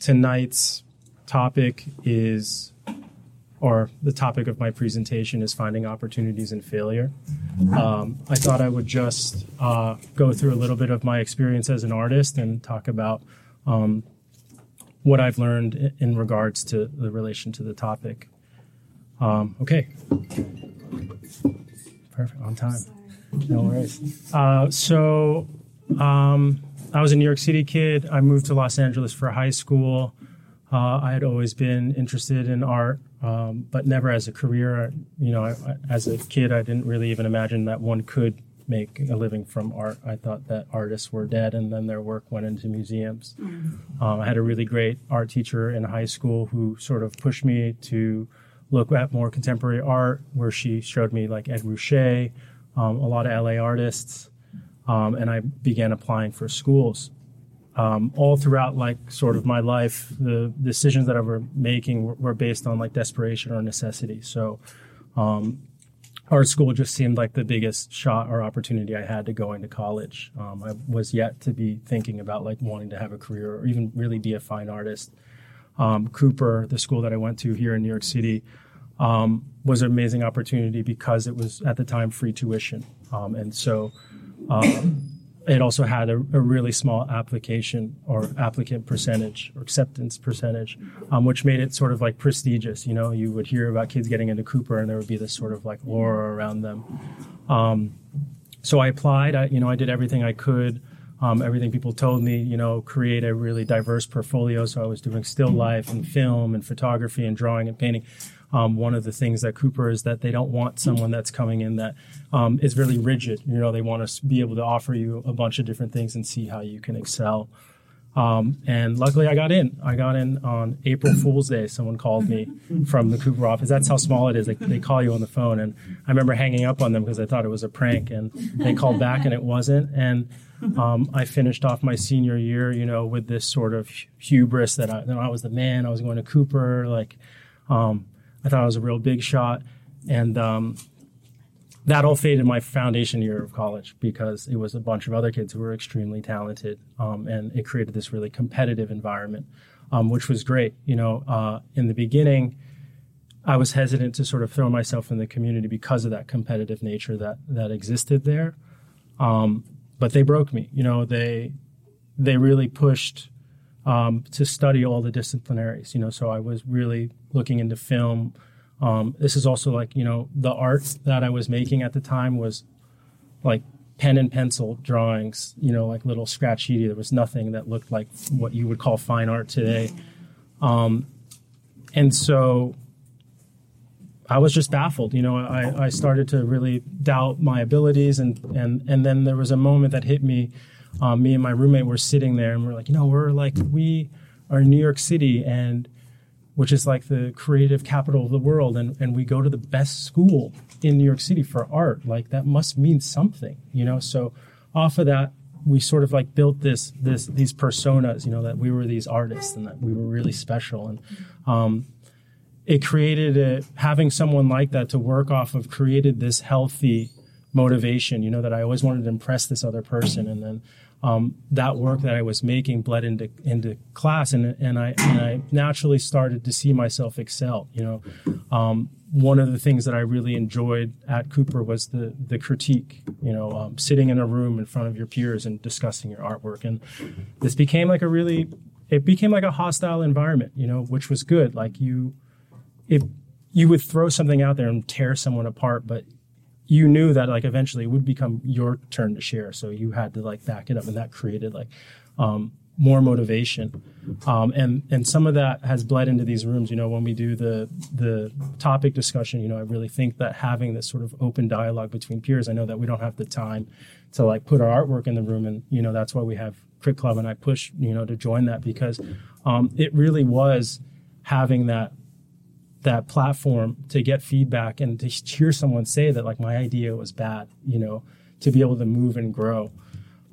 tonight's topic is, or the topic of my presentation is finding opportunities in failure. Um, I thought I would just uh, go through a little bit of my experience as an artist and talk about um, what I've learned in regards to the relation to the topic. Um, okay. Perfect, on time. No worries. Uh, so, um, I was a New York City kid. I moved to Los Angeles for high school. Uh, I had always been interested in art, um, but never as a career. You know, I, I, as a kid, I didn't really even imagine that one could make a living from art. I thought that artists were dead and then their work went into museums. Um, I had a really great art teacher in high school who sort of pushed me to look at more contemporary art, where she showed me like Ed Ruscha, um, a lot of LA artists, um, and I began applying for schools. Um, all throughout, like sort of my life, the decisions that I were making were, were based on like desperation or necessity. So, um, art school just seemed like the biggest shot or opportunity I had to go into college. Um, I was yet to be thinking about like wanting to have a career or even really be a fine artist. Um, Cooper, the school that I went to here in New York City, um, was an amazing opportunity because it was at the time free tuition, and so um, it also had a, a really small application or applicant percentage or acceptance percentage, um, which made it sort of like prestigious. You know, you would hear about kids getting into Cooper, and there would be this sort of like aura around them. Um, so I applied. I, you know, I did everything I could. Um, everything people told me, you know, create a really diverse portfolio. So I was doing still life and film and photography and drawing and painting. Um, one of the things that Cooper is that they don't want someone that's coming in that um, is really rigid. You know, they want to be able to offer you a bunch of different things and see how you can excel. Um, and luckily, I got in. I got in on April Fool's Day. Someone called me from the Cooper office. That's how small it is. They, they call you on the phone, and I remember hanging up on them because I thought it was a prank. And they called back, and it wasn't. And um, I finished off my senior year, you know, with this sort of hubris that I, I was the man. I was going to Cooper. Like, um, I thought I was a real big shot, and um, that all faded my foundation year of college because it was a bunch of other kids who were extremely talented, um, and it created this really competitive environment, um, which was great. You know, uh, in the beginning, I was hesitant to sort of throw myself in the community because of that competitive nature that that existed there. Um, but they broke me. You know, they they really pushed um, to study all the disciplinaries. You know, so I was really looking into film. Um, this is also like you know the art that I was making at the time was like pen and pencil drawings. You know, like little scratchy. There was nothing that looked like what you would call fine art today. Um, and so I was just baffled. You know, I, I started to really doubt my abilities, and and and then there was a moment that hit me. Um, me and my roommate were sitting there, and we're like, you know, we're like we are in New York City, and which is like the creative capital of the world, and and we go to the best school in New York City for art. Like that must mean something, you know. So off of that, we sort of like built this this these personas, you know, that we were these artists and that we were really special, and um, it created a, having someone like that to work off of created this healthy motivation you know that i always wanted to impress this other person and then um, that work that i was making bled into into class and, and i and i naturally started to see myself excel you know. Um, one of the things that i really enjoyed at cooper was the the critique you know um, sitting in a room in front of your peers and discussing your artwork. And this became like a really it became like a hostile environment you know which was good. Like you if you would throw something out there and tear someone apart, but you knew that like eventually it would become your turn to share. So you had to like back it up, and that created like um, more motivation. Um, and and some of that has bled into these rooms. You know, when we do the the topic discussion, you know, I really think that having this sort of open dialogue between peers. I know that we don't have the time to like put our artwork in the room, and you know that's why we have Crit Club, and I push you know to join that because um, it really was having that that platform to get feedback and to hear someone say that like my idea was bad you know to be able to move and grow.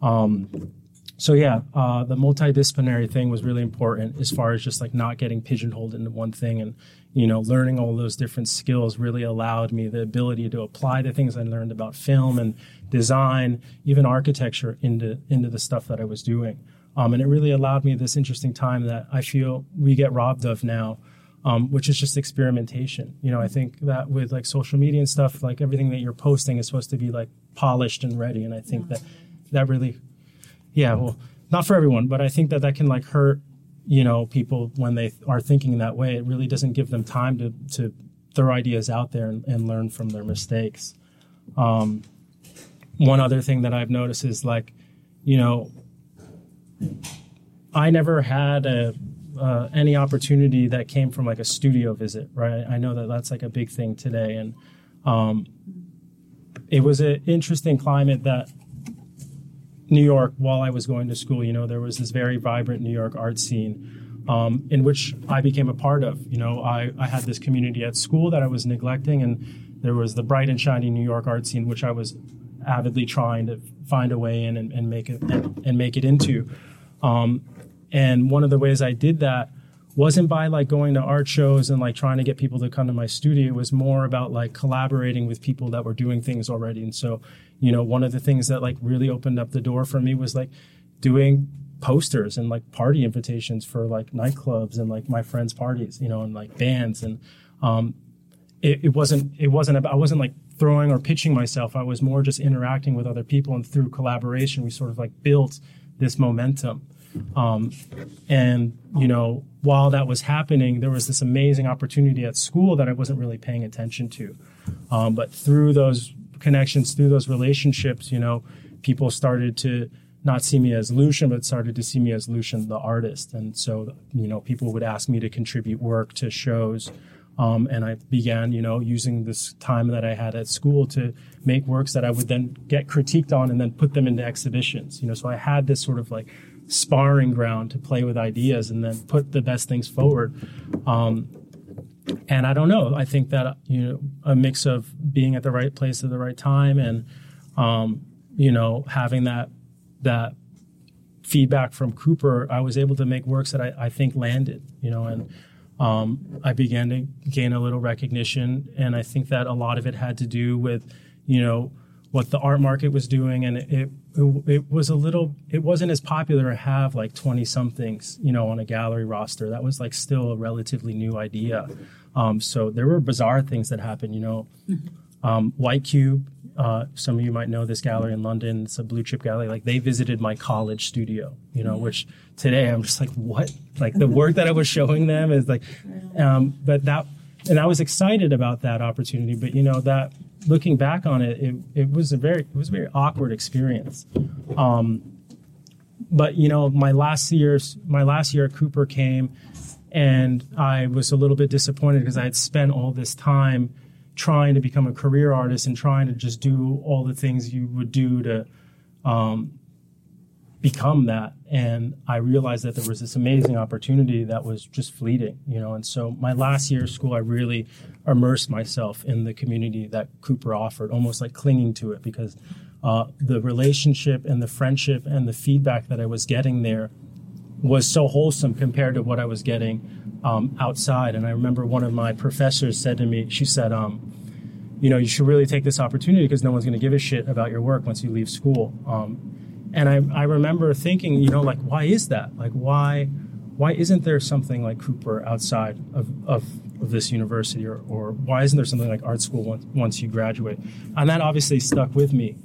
Um, so yeah uh, the multidisciplinary thing was really important as far as just like not getting pigeonholed into one thing and you know learning all those different skills really allowed me the ability to apply the things i learned about film and design even architecture into into the stuff that i was doing. Um, and it really allowed me this interesting time that I feel we get robbed of now, um, which is just experimentation. You know, I think that with like social media and stuff, like everything that you're posting is supposed to be like polished and ready. And I think that that really, yeah, well, not for everyone, but I think that that can like hurt, you know, people when they are thinking that way. It really doesn't give them time to, to throw ideas out there and, and learn from their mistakes. Um, one other thing that I've noticed is like, you know, I never had a uh, any opportunity that came from like a studio visit, right? I know that that's like a big thing today, and um, it was an interesting climate that New York, while I was going to school, you know, there was this very vibrant New York art scene um, in which I became a part of. You know, I, I had this community at school that I was neglecting, and there was the bright and shiny New York art scene, which I was avidly trying to find a way in and, and make it and, and, make it into. Um, and one of the ways I did that wasn't by like going to art shows and like trying to get people to come to my studio. It was more about like collaborating with people that were doing things already. And so, you know, one of the things that like really opened up the door for me was like doing posters and like party invitations for like nightclubs and like my friends' parties, you know, and like bands. And um, it, it wasn't it wasn't about I wasn't like throwing or pitching myself. I was more just interacting with other people, and through collaboration, we sort of like built this momentum. Um, and you know, while that was happening, there was this amazing opportunity at school that I wasn't really paying attention to. Um, but through those connections, through those relationships, you know, people started to not see me as Lucien, but started to see me as Lucien the artist. And so, you know, people would ask me to contribute work to shows. Um, and I began, you know, using this time that I had at school to make works that I would then get critiqued on and then put them into exhibitions. You know, so I had this sort of like sparring ground to play with ideas and then put the best things forward. Um, and I don't know. I think that you know a mix of being at the right place at the right time and um, you know having that that feedback from Cooper, I was able to make works that I, I think landed. You know, and um, I began to gain a little recognition, and I think that a lot of it had to do with, you know, what the art market was doing, and it, it, it was a little, it wasn't as popular to have like twenty somethings, you know, on a gallery roster. That was like still a relatively new idea. Um, so there were bizarre things that happened, you know. Mm-hmm. Um, White Cube, uh, some of you might know this gallery in London. It's a blue chip gallery. Like they visited my college studio, you know, which today I'm just like, what? Like the work that I was showing them is like, um, but that, and I was excited about that opportunity. But you know that looking back on it, it, it was a very, it was a very awkward experience. Um, but you know, my last year's, my last year at Cooper came, and I was a little bit disappointed because I had spent all this time trying to become a career artist and trying to just do all the things you would do to um, become that. And I realized that there was this amazing opportunity that was just fleeting, you know. And so my last year of school, I really immersed myself in the community that Cooper offered, almost like clinging to it because uh, the relationship and the friendship and the feedback that I was getting there was so wholesome compared to what I was getting um, outside. And I remember one of my professors said to me, she said, um, you know, you should really take this opportunity because no one's going to give a shit about your work once you leave school. Um, and I, I remember thinking, you know, like, why is that? Like, why, why isn't there something like Cooper outside of, of, of this university or, or why isn't there something like art school once, once you graduate? And that obviously stuck with me.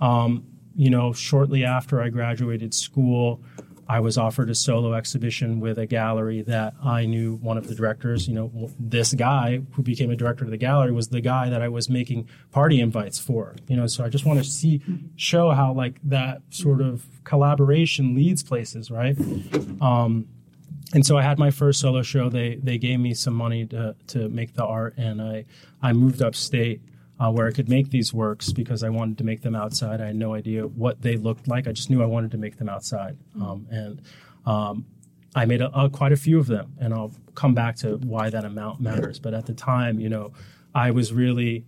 Um, you know, shortly after I graduated school, I was offered a solo exhibition with a gallery that I knew one of the directors. You know, this guy who became a director of the gallery was the guy that I was making party invites for. You know, so I just want to see, show how like that sort of collaboration leads places, right? Um, and so I had my first solo show. They they gave me some money to to make the art, and I I moved upstate uh, where I could make these works because I wanted to make them outside. I had no idea what they looked like. I just knew I wanted to make them outside. Um, and um, I made a, a, quite a few of them, and I'll come back to why that amount matters. But at the time, you know, I was really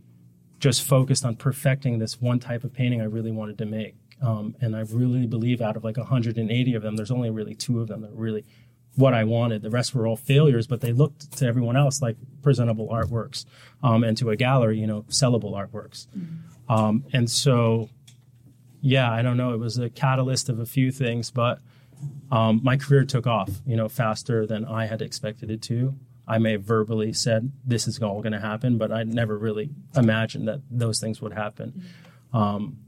just focused on perfecting this one type of painting I really wanted to make. Um, and I really believe out of like 180 of them, there's only really two of them that really what I wanted. The rest were all failures, but they looked to everyone else like presentable artworks, um, and to a gallery, you know, sellable artworks. Mm-hmm. Um, and so, yeah, I don't know. It was a catalyst of a few things, but um, my career took off, you know, faster than I had expected it to. I may have verbally said this is all going to happen, but I never really imagined that those things would happen. Um,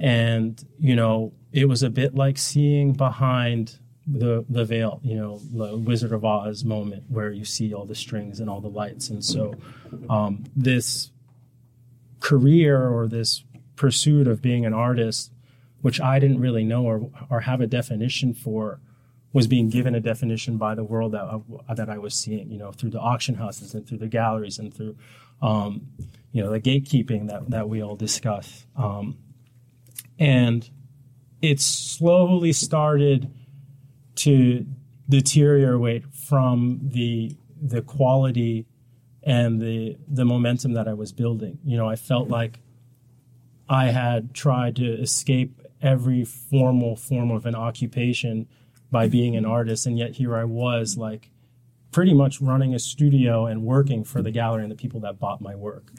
and you know, it was a bit like seeing behind the the veil, you know, the Wizard of Oz moment where you see all the strings and all the lights. And so, um, this career or this pursuit of being an artist, which I didn't really know or or have a definition for, was being given a definition by the world that I, that I was seeing, you know, through the auction houses and through the galleries and through, um, you know, the gatekeeping that that we all discuss. Um, and it slowly started to deteriorate from the the quality and the the momentum that I was building. You know, I felt like I had tried to escape every formal form of an occupation by being an artist, and yet here I was, like pretty much running a studio and working for the gallery and the people that bought my work.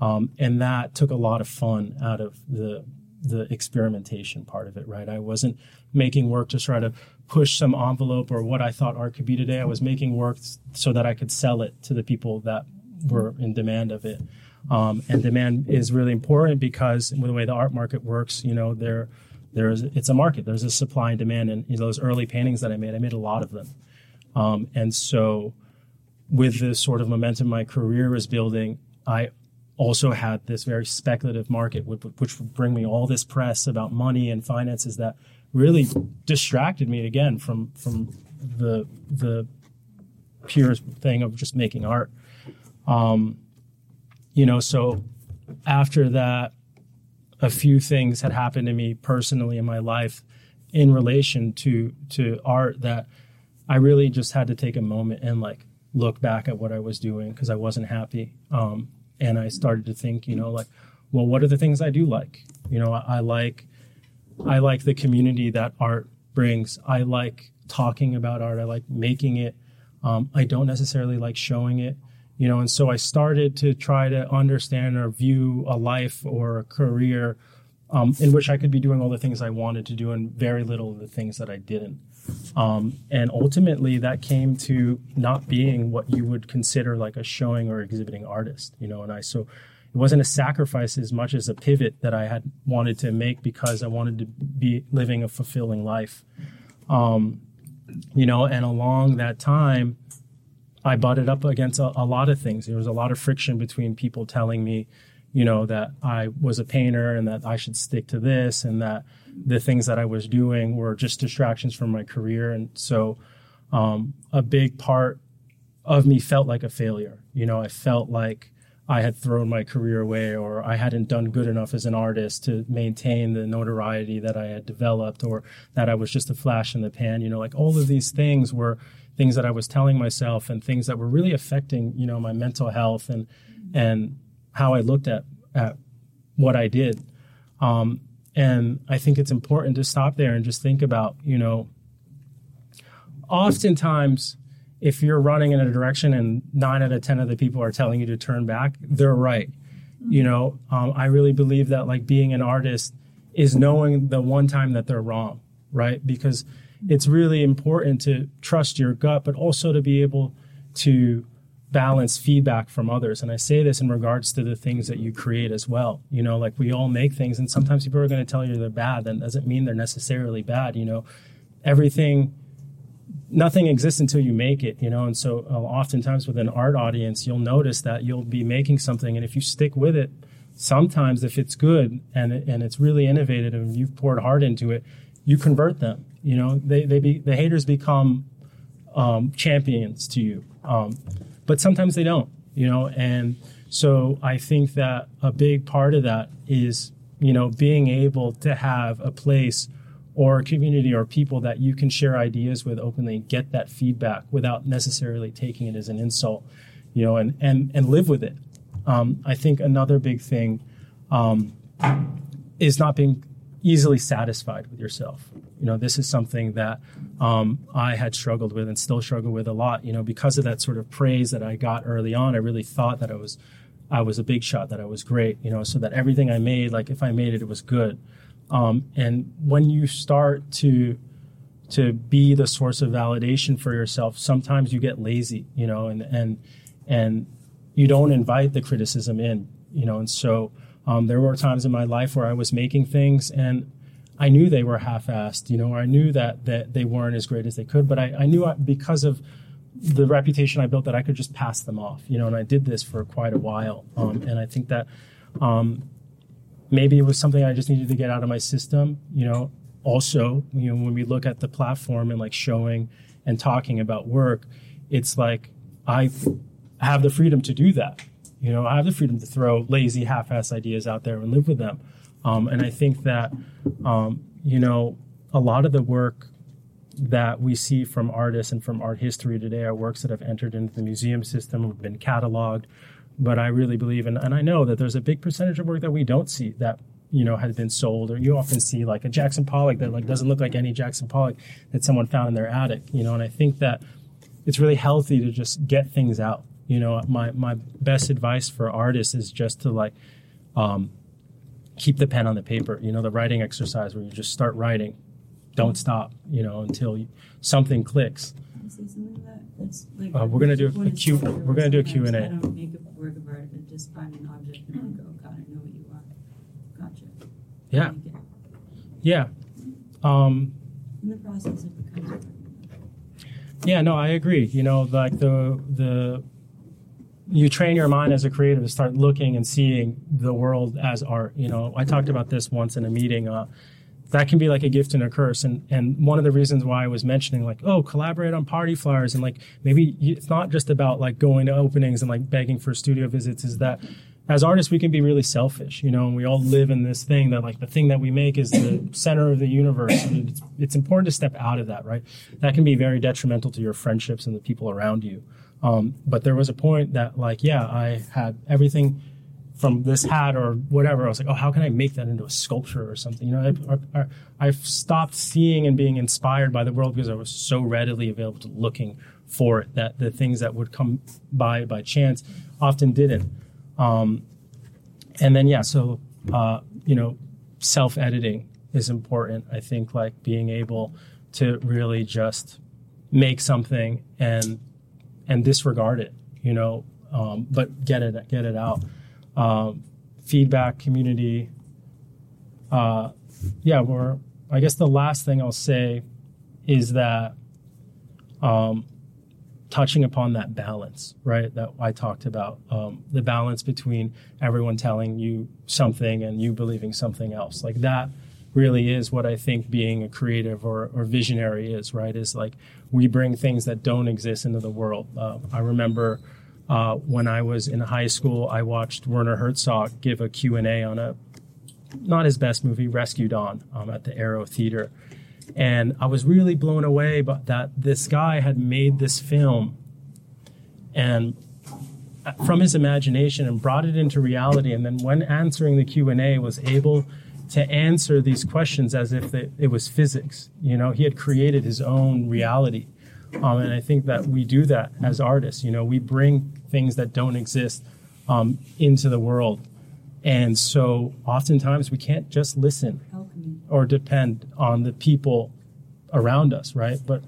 Um, and that took a lot of fun out of the the experimentation part of it, right? I wasn't making work to try to push some envelope or what I thought art could be today. I was making work so that I could sell it to the people that were in demand of it. Um, and demand is really important because with the way the art market works, you know, there, there's it's a market. There's a supply and demand. And you know, those early paintings that I made, I made a lot of them. Um, and so, with the sort of momentum my career was building, I also had this very speculative market, which would bring me all this press about money and finances that really distracted me again from from the the pure thing of just making art. Um, you know, so after that, a few things had happened to me personally in my life in relation to to art that I really just had to take a moment and like look back at what I was doing because I wasn't happy. Um, and I started to think, you know, like, well, what are the things I do like? You know, I, I like, I like the community that art brings. I like talking about art. I like making it. Um, I don't necessarily like showing it, you know. And so I started to try to understand or view a life or a career um, in which I could be doing all the things I wanted to do and very little of the things that I didn't. Um, and ultimately, that came to not being what you would consider like a showing or exhibiting artist, you know. And I so it wasn't a sacrifice as much as a pivot that I had wanted to make because I wanted to be living a fulfilling life, um, you know. And along that time, I butted up against a, a lot of things. There was a lot of friction between people telling me, you know, that I was a painter and that I should stick to this and that the things that I was doing were just distractions from my career. And so um, a big part of me felt like a failure. You know, I felt like I had thrown my career away or I hadn't done good enough as an artist to maintain the notoriety that I had developed or that I was just a flash in the pan. You know, like all of these things were things that I was telling myself and things that were really affecting, you know, my mental health and and how I looked at at what I did. Um, and I think it's important to stop there and just think about, you know, oftentimes if you're running in a direction and nine out of 10 of the people are telling you to turn back, they're right. You know, um, I really believe that like being an artist is knowing the one time that they're wrong, right? Because it's really important to trust your gut, but also to be able to balance feedback from others. And I say this in regards to the things that you create as well. You know, like we all make things, and sometimes people are going to tell you they're bad. That doesn't mean they're necessarily bad. You know, everything, nothing exists until you make it. You know, and so uh, oftentimes with an art audience, you'll notice that you'll be making something, and if you stick with it, sometimes if it's good and and it's really innovative and you've poured heart into it, you convert them. You know, they they be the haters become um, champions to you. Um, but sometimes they don't, you know, and so I think that a big part of that is, you know, being able to have a place or a community or people that you can share ideas with openly, get that feedback without necessarily taking it as an insult, you know, and and and live with it. Um, I think another big thing um, is not being easily satisfied with yourself. You know, this is something that um, I had struggled with and still struggle with a lot. You know, because of that sort of praise that I got early on, I really thought that I was, I was a big shot, that I was great. You know, so that everything I made, like if I made it, it was good. Um, and when you start to to be the source of validation for yourself, sometimes you get lazy, you know, and and and you don't invite the criticism in, you know, and so um, there were times in my life where I was making things and I knew they were half-assed, you know, I knew that that they weren't as great as they could, but I, I knew I, because of the reputation I built that I could just pass them off, you know, and I did this for quite a while, um, and I think that um, maybe it was something I just needed to get out of my system, you know. Also, you know, when we look at the platform and like showing and talking about work, it's like I have the freedom to do that, you know, I have the freedom to throw lazy, half-ass ideas out there and live with them. Um, and I think that, um, you know, a lot of the work that we see from artists and from art history today are works that have entered into the museum system, have been cataloged. But I really believe, and, and I know that there's a big percentage of work that we don't see that you know has been sold, or you often see like a Jackson Pollock that like doesn't look like any Jackson Pollock that someone found in their attic, you know. And I think that it's really healthy to just get things out you know my my best advice for artists is just to like um, keep the pen on the paper. You know the writing exercise where you just start writing. Don't stop you know until you, something clicks. Like uh, we're gonna do a q we're gonna do a q&a don't make a work of art but just find an object and like oh god i know what you are gotcha. Yeah. Yeah. Um in the process it becomes yeah no i agree. You know like the the you train your mind as a creative to start looking and seeing the world as art. You know, I talked about this once in a meeting. Uh, that can be like a gift and a curse. And and one of the reasons why I was mentioning like, oh, collaborate on party flyers and like maybe it's not just about like going to openings and like begging for studio visits. Is that as artists we can be really selfish, you know, and we all live in this thing that like the thing that we make is the center of the universe. And it's, it's important to step out of that, right? That can be very detrimental to your friendships and the people around you. Um, but there was a point that, like, yeah, I had everything from this hat or whatever. I was like, oh, how can I make that into a sculpture or something? You know, I, I, stopped seeing and being inspired by the world because I was so readily available to looking for it that the things that would come by by chance often didn't. Um, and then, yeah, so, uh, you know, self editing is important. I think, like, being able to really just make something and and disregard it, you know, um, but get it get it out. Um, feedback, community. Uh, yeah, we're. I guess the last thing I'll say is that um, touching upon that balance, right? That I talked about um, the balance between everyone telling you something and you believing something else. Like that really is what I think being a creative or, or visionary is, right? Is like we bring things that don't exist into the world. Uh, I remember uh, when I was in high school, I watched Werner Herzog give a Q&A on a not his best movie, Rescue Dawn, um, at the Aero Theater. And I was really blown away by that this guy had made this film and uh, from his imagination and brought it into reality and then when answering the q&a was able to answer these questions as if it was physics. You know, he had created his own reality. Um, and I think that we do that as artists. You know, we bring things that don't exist um, into the world. And so oftentimes we can't just listen or depend on the people around us, right? But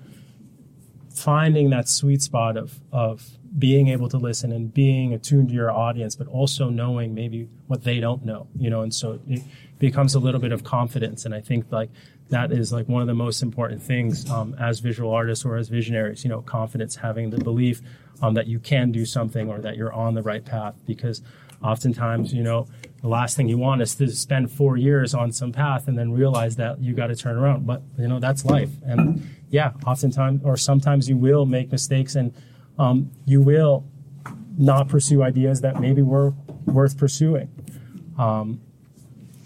finding that sweet spot of, of being able to listen and being attuned to your audience, but also knowing maybe what they don't know, you know, and so it becomes a little bit of confidence. And I think like that is like one of the most important things um, as visual artists or as visionaries, you know, confidence, having the belief um, that you can do something or that you're on the right path because oftentimes, you know, the last thing you want is to spend four years on some path and then realize that you got to turn around. But, you know, that's life. And yeah, oftentimes or sometimes you will make mistakes and um, you will not pursue ideas that maybe were worth pursuing. Um,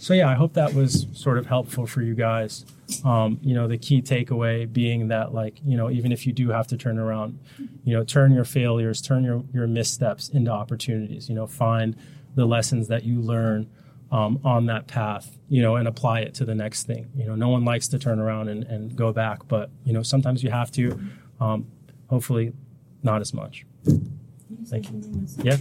so yeah, I hope that was sort of helpful for you guys. Um, you know, the key takeaway being that like, you know, even if you do have to turn around, you know, turn your failures, turn your, your missteps into opportunities, you know, find the lessons that you learn um, on that path, you know, and apply it to the next thing. You know, no one likes to turn around and, and go back, but, you know, sometimes you have to. Um, hopefully not as much. Thank you. Yeah.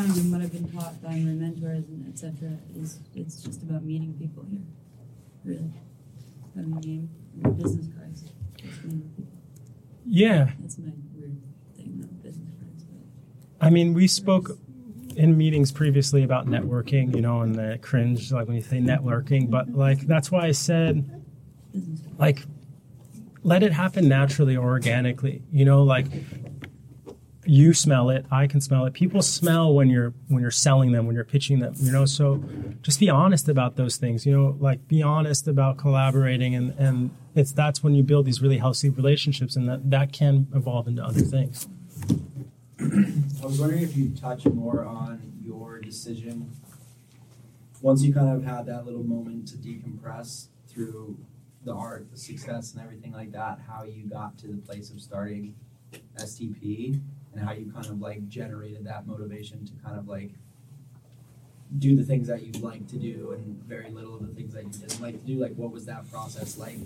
Found and what I've been taught by my mentors and et cetera is it's just about meeting people here. Really. Having a game, and business cards. Just meeting people. Yeah, That's my weird thing, not business cards, but I mean, we spoke in meetings previously about networking, you know, and the cringe, like when you say networking, but like that's why I said, like, let it happen naturally or organically, you know, like you smell it, I can smell it. People smell when you're when you're selling them, when you're pitching them, you know. So just be honest about those things, you know, like be honest about collaborating and and it's that's when you build these really healthy relationships and that that can evolve into other things. I was wondering if you'd touch more on your decision once you kind of had that little moment to decompress through the art, the success, and everything like that, how you got to the place of starting STP and how you kind of like generated that motivation to kind of like do the things that you like to do and very little of the things that you didn't like to do. Like, what was that process like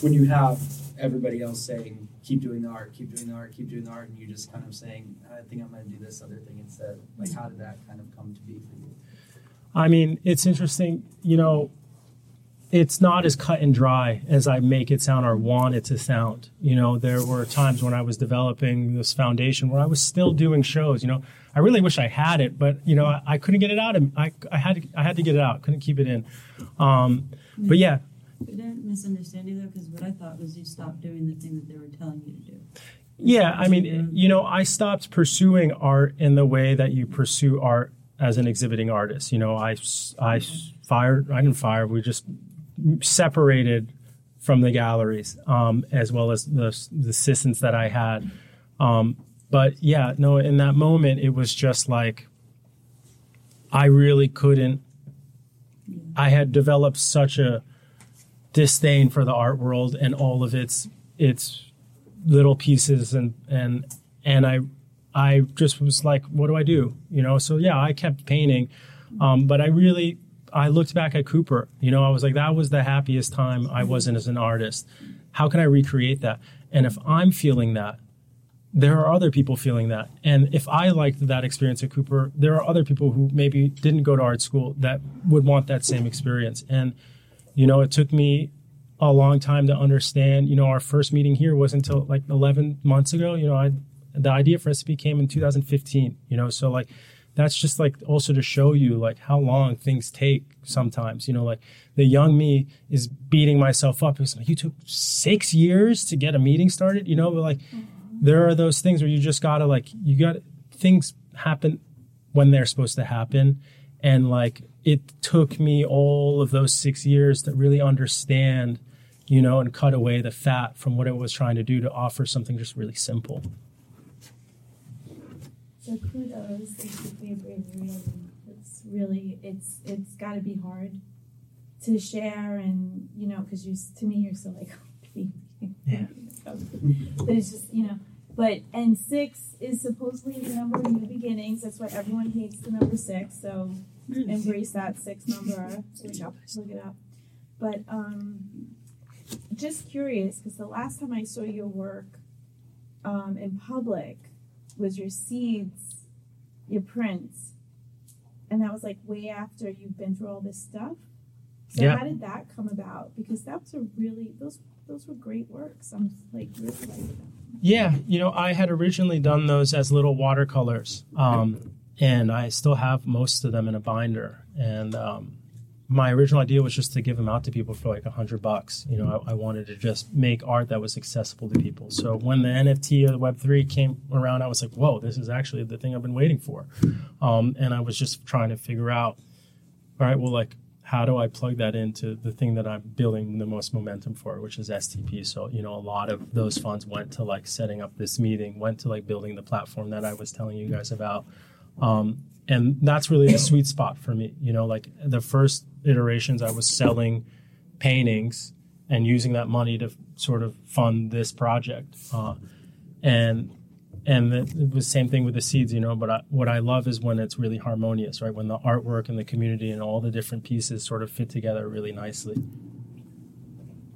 when you have everybody else saying, keep doing the art, keep doing the art, keep doing the art, and you just kind of saying, I think I'm going to do this other thing instead? Like, how did that kind of come to be for you? I mean, it's interesting, you know, it's not as cut and dry as I make it sound or want it to sound. You know, there were times when I was developing this foundation where I was still doing shows. You know, I really wish I had it, but you know, I, I couldn't get it out. Of, I I had to I had to get it out. Couldn't keep it in. Um, but yeah, I didn't misunderstand you though, because what I thought was you stopped doing the thing that they were telling you to do. Yeah, I mean, you know, I stopped pursuing art in the way that you pursue art as an exhibiting artist. You know, I, I fired, I didn't fire, we just separated from the galleries, um, as well as the, the assistants that I had. Um, but yeah, no, in that moment, it was just like, I really couldn't, I had developed such a disdain for the art world and all of its, its little pieces and and and I I just was like, what do I do? You know, so yeah, I kept painting, um, but I really I looked back at Cooper. You know, I was like, that was the happiest time I wasn't as an artist. How can I recreate that? And if I'm feeling that, there are other people feeling that. And if I liked that experience at Cooper, there are other people who maybe didn't go to art school that would want that same experience. And you know, it took me a long time to understand. You know, our first meeting here was until like 11 months ago. You know, I the idea for STP came in 2015. You know, so like that's just like also to show you like how long things take sometimes. You know, like the young me is beating myself up. because like you took six years to get a meeting started. You know, but like mm-hmm. there are those things where you just gotta like you got things happen when they're supposed to happen, and like it took me all of those six years to really understand you know, and cut away the fat from what it was trying to do to offer something just really simple. So kudos, thank you for your bravery, it's really it's it's got to be hard to share, and you know, because you to me you're still like, Yeah. but it's just you know, but and six is supposedly the number of new beginnings. That's why everyone hates the number six. So embrace that six number. Look it up. Look it up. But um, just curious, because the last time I saw your work um, in public was your seeds, your prints, and that was like way after you've been through all this stuff. So Yeah. how did that come about? Because that was a really those those were great works. I'm like really like them. Yeah, you know, I had originally done those as little watercolors, um, and I still have most of them in a binder. And um, my original idea was just to give them out to people for like a hundred bucks. You know, I, I wanted to just make art that was accessible to people. So when the NFT or the Web three came around, I was like, "Whoa, this is actually the thing I've been waiting for." Um, and I was just trying to figure out, all right, well, like how do I plug that into the thing that I'm building the most momentum for, which is STP? So, you know, a lot of those funds went to like setting up this meeting, went to like building the platform that I was telling you guys about. Um, and that's really the sweet spot for me. You know, like the first iterations, I was selling paintings and using that money to sort of fund this project. Uh, and and it it was the same thing with the seeds, you know. But I, what I love is when it's really harmonious, right? When the artwork and the community and all the different pieces sort of fit together really nicely.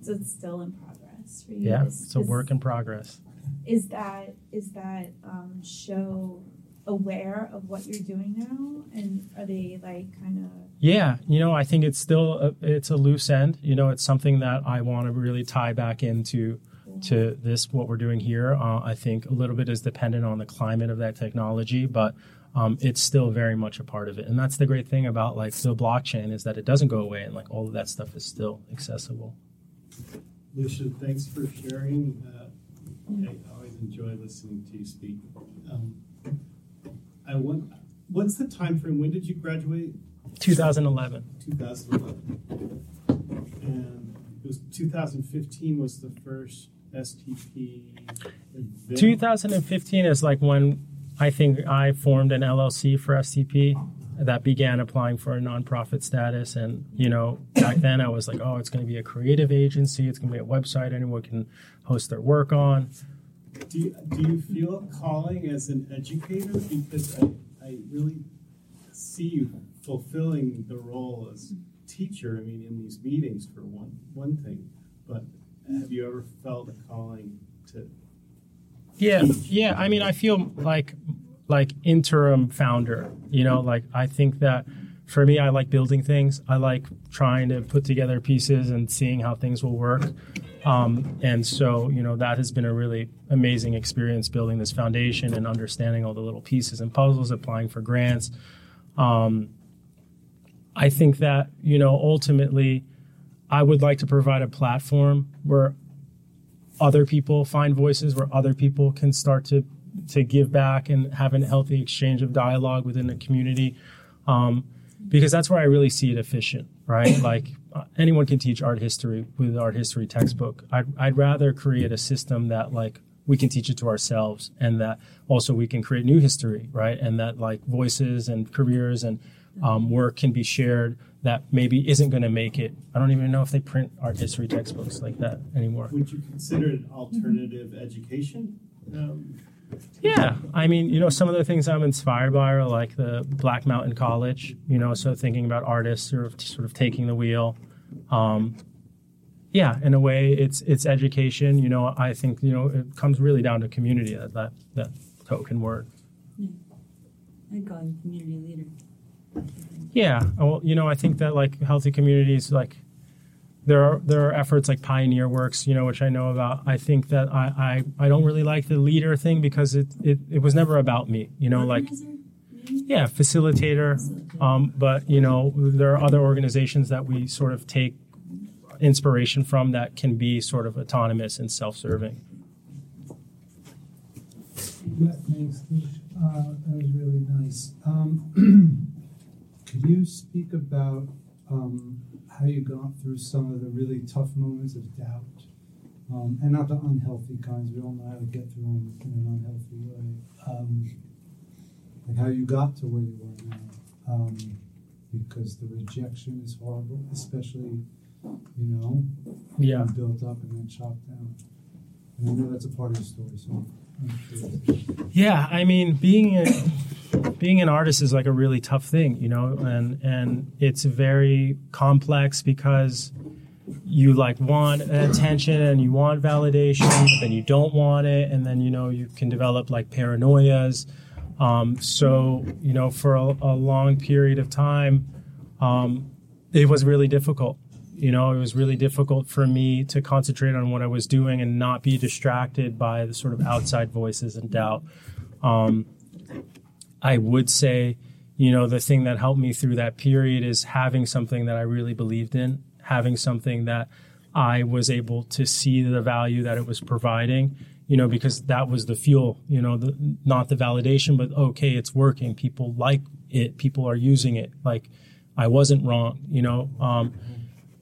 So it's still in progress for you. Yeah, Is- it's a is- work in progress. Is that is that um, show aware of what you're doing now, and are they like kind of Yeah, you know, I think it's still a, it's a loose end. You know, it's something that I want to really tie back into to this what we're doing here. Uh, I think a little bit is dependent on the climate of that technology, but um, it's still very much a part of it. And that's the great thing about like the blockchain is that it doesn't go away, and like all of that stuff is still accessible. Lucia, thanks for sharing. Uh, I always enjoy listening to you speak. Um, I want, what's the time frame? When did you graduate? 2011. 2011. And it was 2015 was the first STP event. 2015 is like when I think I formed an LLC for STP that began applying for a nonprofit status. And, you know, back then I was like, oh, it's going to be a creative agency. It's going to be a website anyone can host their work on. Do you, do you feel a calling as an educator? Because I, I really see you fulfilling the role as teacher. I mean, in these meetings for one one thing, but have you ever felt a calling to? Yeah, yeah. I mean, I feel like like interim founder. You know, like I think that for me, I like building things. I like trying to put together pieces and seeing how things will work. Um, and so, you know, that has been a really amazing experience building this foundation and understanding all the little pieces and puzzles, applying for grants. Um, I think that, you know, ultimately, I would like to provide a platform where other people find voices, where other people can start to to give back and have a healthy exchange of dialogue within the community. Um, because that's where I really see it efficient, right? like anyone can teach art history with art history textbook. I'd, I'd rather create a system that like we can teach it to ourselves and that also we can create new history, right? And that like voices and careers and um, work can be shared that maybe isn't going to make it. I don't even know if they print art history textbooks like that anymore. Would you consider it alternative education? Um, Yeah, I mean, you know, some of the things I'm inspired by are like the Black Mountain College. You know, so thinking about artists sort of sort of taking the wheel. Um, yeah, in a way, it's it's education. You know, I think you know it comes really down to community. That that, that token word. I'd call him community leader. Yeah, well, you know, I think that like healthy communities, like there are there are efforts like Pioneer Works, you know, which I know about. I think that I I, I don't really like the leader thing because it, it it was never about me, you know, like yeah, facilitator. Um, but you know, there are other organizations that we sort of take inspiration from that can be sort of autonomous and self-serving. Yeah, thanks, Luke. Uh, that was really nice. Um, could you speak about um, how you got through some of the really tough moments of doubt, um, and not the unhealthy kinds? We all know how to get through them in an unhealthy way. Um, like how you got to where you are now, um, because the rejection is horrible, especially you know Yeah. built up and then chopped down. And I know that's a part of the story, so. Yeah, I mean, being a, being an artist is like a really tough thing, you know, and and it's very complex because you like want attention and you want validation, but then you don't want it, and then you know you can develop like paranoias. Um, so you know, for a, a long period of time, um, it was really difficult. You know, it was really difficult for me to concentrate on what I was doing and not be distracted by the sort of outside voices and doubt. Um, I would say, you know, the thing that helped me through that period is having something that I really believed in, having something that I was able to see the value that it was providing, you know, because that was the fuel, you know, the, not the validation, but okay, it's working. People like it. People are using it. Like I wasn't wrong, you know. Um,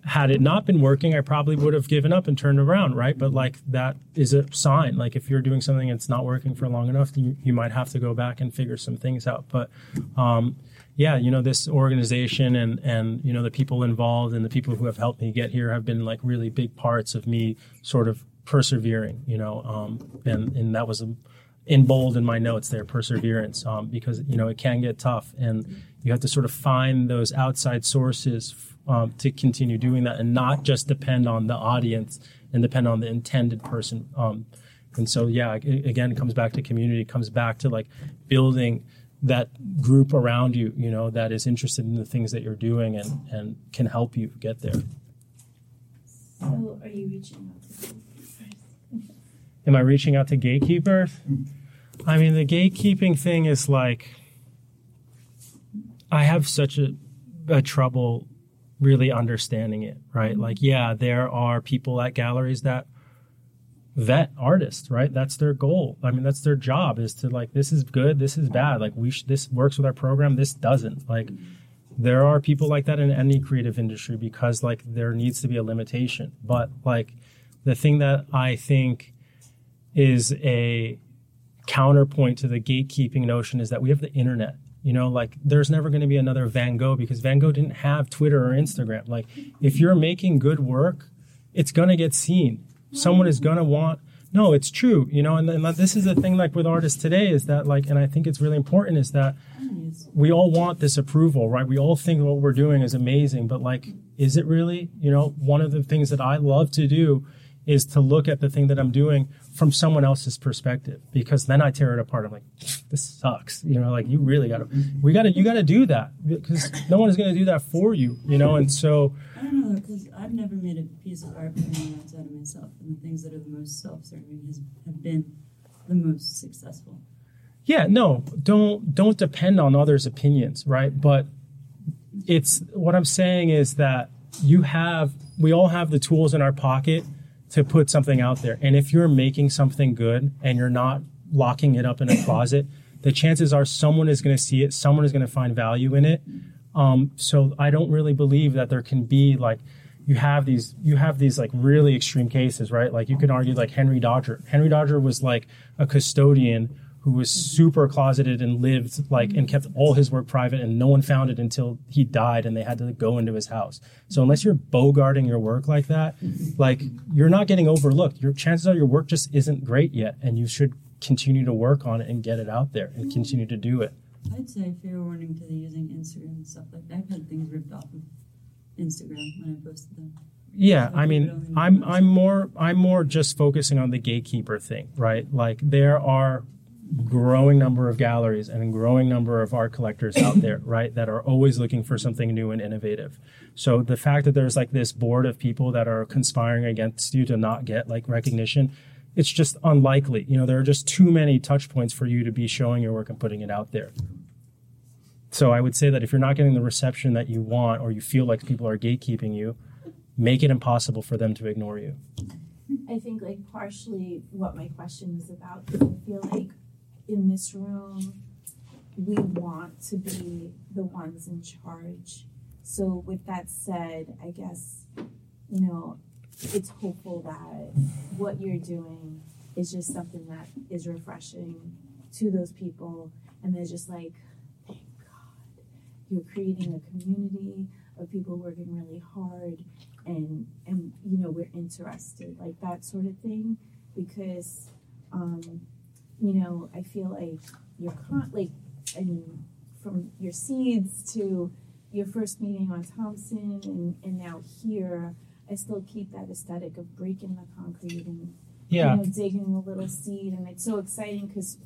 had it not been working, I probably would have given up and turned around, right? But like that is a sign. Like if you're doing something that's not working for long enough, you, you might have to go back and figure some things out. But um, yeah, you know, this organization and and you know the people involved and the people who have helped me get here have been like really big parts of me sort of persevering. You know, um, and and that was a, in bold in my notes there, perseverance, um, because you know it can get tough and you have to sort of find those outside sources um, to continue doing that and not just depend on the audience and depend on the intended person um, And so, yeah, a- again, it comes back to community, it comes back to like building that group around you, you know, that is interested in the things that you're doing and, and can help you get there. So are you reaching out to people? Am I reaching out to gatekeepers? I mean, the gatekeeping thing is like, I have such a, a trouble really understanding it, right? Mm-hmm. Like, yeah, there are people at galleries that vet artists, right? That's their goal. I mean, that's their job is to like, this is good, this is bad. Like, we sh- this works with our program, this doesn't. Like, mm-hmm. there are people like that in any creative industry because like there needs to be a limitation. But like, the thing that I think is a counterpoint to the gatekeeping notion is that we have the internet. You know, like there's never going to be another Van Gogh because Van Gogh didn't have Twitter or Instagram. Like if you're making good work, it's going to get seen. Someone is going to want no, it's true, you know, and, and this is the thing like with artists today is that like and I think it's really important is that we all want this approval, right? We all think what we're doing is amazing, but like is it really? You know, one of the things that I love to do is to look at the thing that I'm doing from someone else's perspective because then I tear it apart. I'm like, this sucks. You know, like you really got to, we got to, you got to do that because no one is going to do that for you, you know? And so, I don't know because I've never made a piece of art from the outside of myself, and the things that are the most self-serving have been the most successful. yeah, no, don't, don't depend on others' opinions, right? But it's what I'm saying is that you have, we all have the tools in our pocket to put something out there. And if you're making something good and you're not locking it up in a closet, the chances are someone is going to see it, someone is going to find value in it. Um, so I don't really believe that there can be like you have these you have these like really extreme cases, right? Like you can argue like Henry Darger. Henry Darger was like a custodian who was super closeted and lived like and kept all his work private and no one found it until he died and they had to go into his house. So unless you're bogarting your work like that, like you're not getting overlooked. Your chances are your work just isn't great yet and you should continue to work on it and get it out there and continue to do it. I'd say fair warning to the using Instagram and stuff like that. I've had things ripped off of Instagram when I posted them. Yeah, I mean, I'm. I'm more I'm more just focusing on the gatekeeper thing, right? Like there are growing number of galleries and a growing number of art collectors out there, right, that are always looking for something new and innovative. So the fact that there's like this board of people that are conspiring against you to not get like recognition, it's just unlikely. You know, there are just too many touch points for you to be showing your work and putting it out there. So I would say that if you're not getting the reception that you want or you feel like people are gatekeeping you, make it impossible for them to ignore you. I think like partially what my question was about because I feel like in this room we want to be the ones in charge. So with that said, I guess you know it's hopeful that what you're doing is just something that is refreshing to those people. And they're just like thank God. You're creating a community of people working really hard and and you know we're interested like that sort of thing. Because um you know i feel like you're con- like i mean from your seeds to your first meeting on thompson and and now here i still keep that aesthetic of breaking the concrete and Yeah. you know digging a little seed and it's so exciting because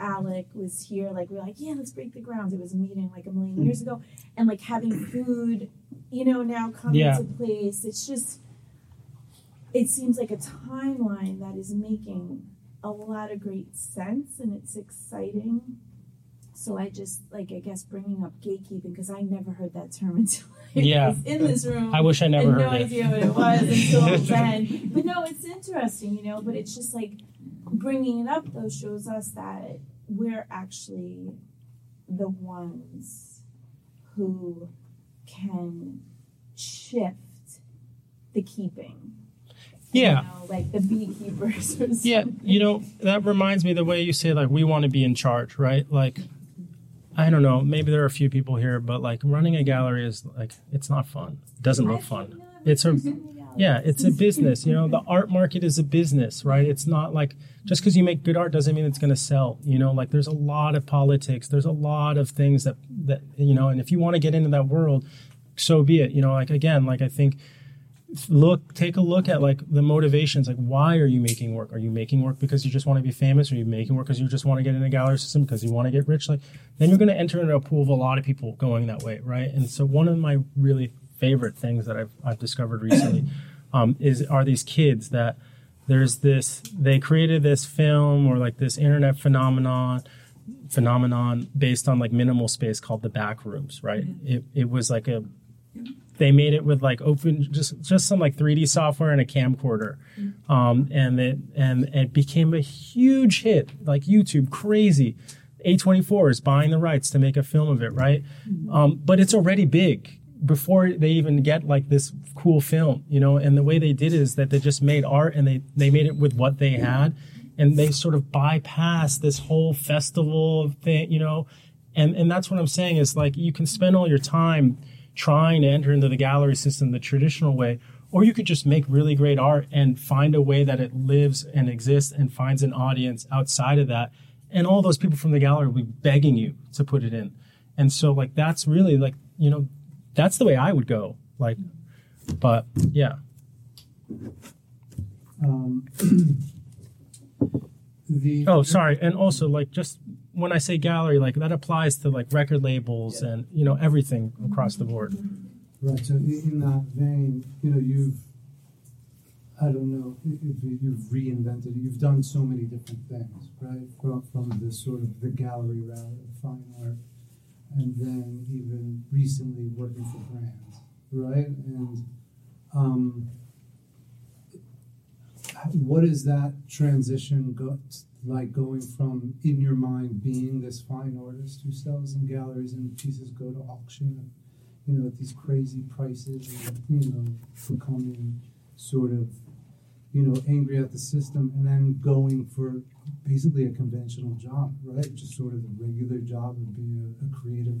Alec was here, like we are like, yeah, let's break the ground. It was a meeting like a million mm. years ago, and like having food, you know, now come Yeah. into place. It's just, it seems like a timeline that is making a lot of great sense, and it's exciting. So I just like, I guess, bringing up gatekeeping because I never heard that term until I Yeah. was in this room. I wish I never had heard no it. idea what it was until then. But no, it's interesting, you know. But it's just like bringing it up though shows us that we're actually the ones who can shift the keeping. Yeah. You know, like the beekeepers. Or Yeah, you know, that reminds me the way you say like we want to be in charge, right? Like I don't know, maybe there are a few people here, but like running a gallery is like it's not fun. It doesn't look fun. It's a never seen the gallery. yeah, it's a business. You know, the art market is a business, right? It's not like just because you make good art doesn't mean it's going to sell. You know, like there's a lot of politics. There's a lot of things that that you know, and if you want to get into that world, so be it. You know, like again, like I think look take a look at like the motivations. Like why are you making work? Are you making work because you just want to be famous? Are you making work because you just want to get in a gallery system because you want to get rich? Like then you're going to enter into a pool of a lot of people going that way right? And so one of my really favorite things that i've, I've discovered recently um, is are these kids that there's this they created this film or like this internet phenomenon phenomenon based on like minimal space called the back rooms right? It, it was like a they made it with like open just just some like 3d software and a camcorder. Um, and it and it became a huge hit. Like youtube crazy. A24 is buying the rights to make a film of it right? Um, but it's already big before they even get like this cool film you know? And the way they did it is that they just made art and they they made it with what they had. And they sort of bypassed this whole festival thing you know? And and that's what i'm saying is like you can spend all your time trying to enter into the gallery system the traditional way or you could just make really great art and find a way that it lives and exists and finds an audience outside of that. And all those people from the gallery will be begging you to put it in. And so like that's really like you know that's the way i would go like but yeah. Um, the oh sorry. And also like just when i say gallery like that applies to like record labels and you know everything across the board Right. So in, in that vein, you know, you've, I don't know, if if you've reinvented, you've done so many different things, right? From from the sort of the gallery route of fine art, and then even recently working for brands, right? And um, what is that transition go, like going from in your mind being this fine artist who sells in galleries and pieces go to auction you know, at these crazy prices and, you know, becoming sort of, you know, angry at the system and then going for basically a conventional job, right? Just sort of the regular job of being a, a creative,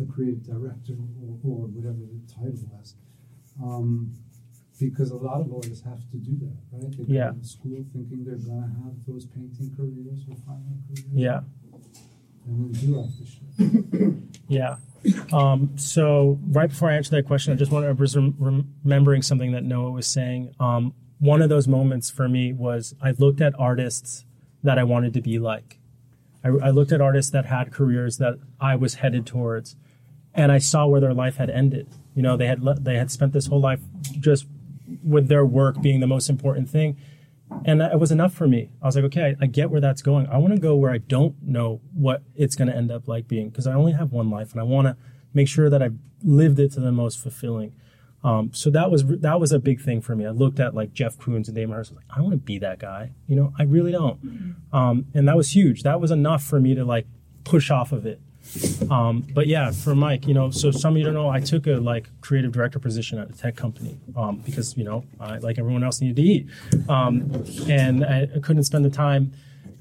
a creative director or, or whatever the title was. Um, because a lot of artists have to do that, right? They go Yeah. to school thinking they're gonna have those painting careers or fine art careers. yeah And then do have to shit. Yeah. Um, so right before I answer that question, I just I was rem- remembering something that Noah was saying. Um, one of those moments for me was I looked at artists that I wanted to be like. I, I looked at artists that had careers that I was headed towards, and I saw where their life had ended. You know, they had le- they had spent this whole life just with their work being the most important thing, and it was enough for me. I was like, okay, I, I get where that's going. I want to go where I don't know what it's going to end up like being because I only have one life, and I want to make sure that I've lived it to the most fulfilling. Um, so that was that was a big thing for me. I looked at like Jeff Koons and Damien Hirst. I was like, I want to be that guy. You know, I really don't. Um, and that was huge. That was enough for me to like push off of it. Um, but yeah, for Mike, you know, so some of you don't know, I took a like creative director position at a tech company um, because you know, I like everyone else needed to eat, um, and I, I couldn't spend the time